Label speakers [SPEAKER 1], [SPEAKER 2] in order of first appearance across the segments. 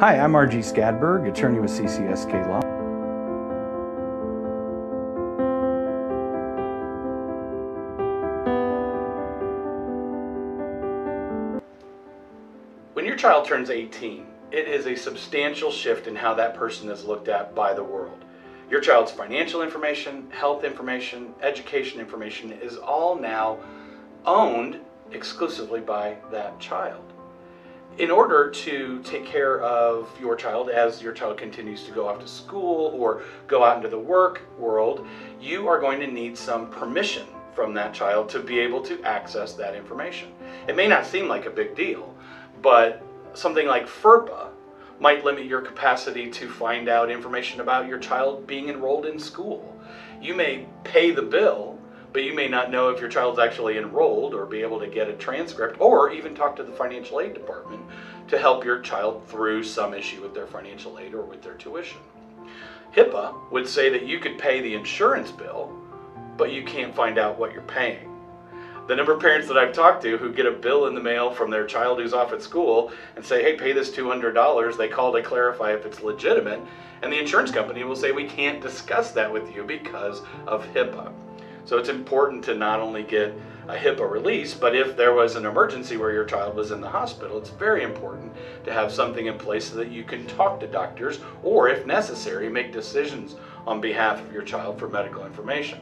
[SPEAKER 1] Hi, I'm RG Skadberg, attorney with CCSK Law.
[SPEAKER 2] When your child turns 18, it is a substantial shift in how that person is looked at by the world. Your child's financial information, health information, education information is all now owned exclusively by that child. In order to take care of your child as your child continues to go off to school or go out into the work world, you are going to need some permission from that child to be able to access that information. It may not seem like a big deal, but something like FERPA might limit your capacity to find out information about your child being enrolled in school. You may pay the bill, but you may not know if your child's actually enrolled or be able to get a transcript or even talk to the financial aid department to help your child through some issue with their financial aid or with their tuition. HIPAA would say that you could pay the insurance bill, but you can't find out what you're paying the number of parents that I've talked to who get a bill in the mail from their child who's off at school and say, hey, pay this $200, they call to clarify if it's legitimate, and the insurance company will say, we can't discuss that with you because of HIPAA. So it's important to not only get a HIPAA release, but if there was an emergency where your child was in the hospital, it's very important to have something in place so that you can talk to doctors or, if necessary, make decisions on behalf of your child for medical information.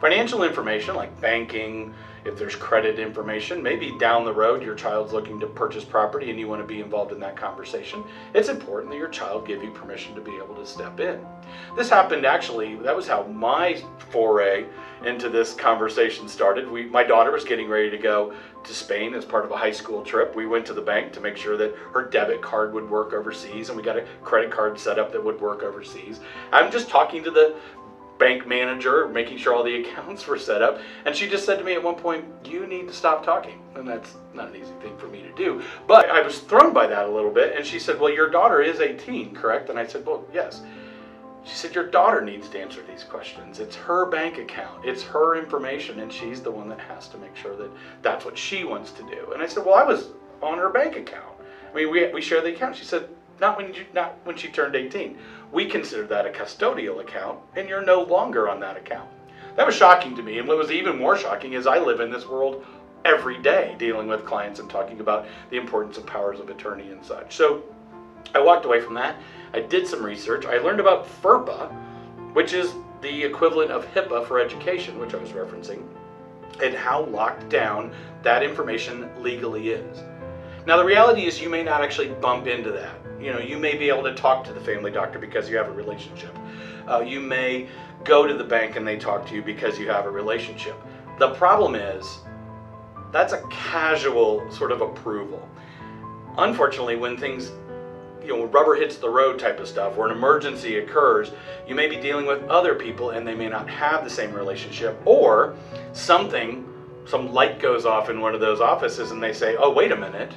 [SPEAKER 2] Financial information like banking, if there's credit information, maybe down the road your child's looking to purchase property and you want to be involved in that conversation, it's important that your child give you permission to be able to step in. This happened actually, that was how my foray into this conversation started. We, my daughter was getting ready to go to Spain as part of a high school trip. We went to the bank to make sure that her debit card would work overseas and we got a credit card set up that would work overseas. I'm just talking to the bank manager, making sure all the accounts were set up. And she just said to me at one point, You need to stop talking. And that's not an easy thing for me to do. But I was thrown by that a little bit. And she said, Well, your daughter is 18, correct? And I said, Well, yes. She said, Your daughter needs to answer these questions. It's her bank account, it's her information, and she's the one that has to make sure that that's what she wants to do. And I said, Well, I was on her bank account. I mean, we, we share the account. She said, not when you, not when she turned 18. We consider that a custodial account, and you're no longer on that account. That was shocking to me, and what was even more shocking is I live in this world every day dealing with clients and talking about the importance of powers of attorney and such. So I walked away from that. I did some research. I learned about FERPA, which is the equivalent of HIPAA for education, which I was referencing, and how locked down that information legally is. Now, the reality is you may not actually bump into that. You know, you may be able to talk to the family doctor because you have a relationship. Uh, you may go to the bank and they talk to you because you have a relationship. The problem is that's a casual sort of approval. Unfortunately, when things you know, rubber hits the road type of stuff, or an emergency occurs, you may be dealing with other people and they may not have the same relationship, or something, some light goes off in one of those offices and they say, oh, wait a minute,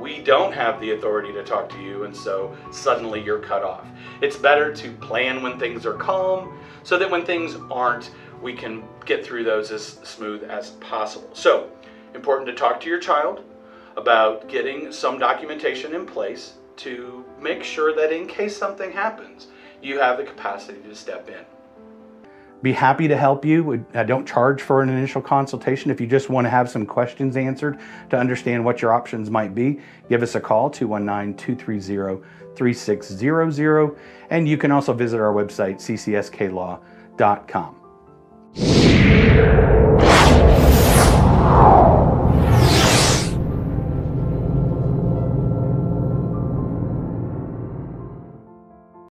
[SPEAKER 2] we don't have the authority to talk to you, and so suddenly you're cut off. It's better to plan when things are calm so that when things aren't, we can get through those as smooth as possible. So, important to talk to your child about getting some documentation in place to make sure that in case something happens, you have the capacity to step in
[SPEAKER 1] be happy to help you. I uh, don't charge for an initial consultation. If you just want to have some questions answered to understand what your options might be, give us a call 219 230 3600. And you can also visit our website, ccsklaw.com.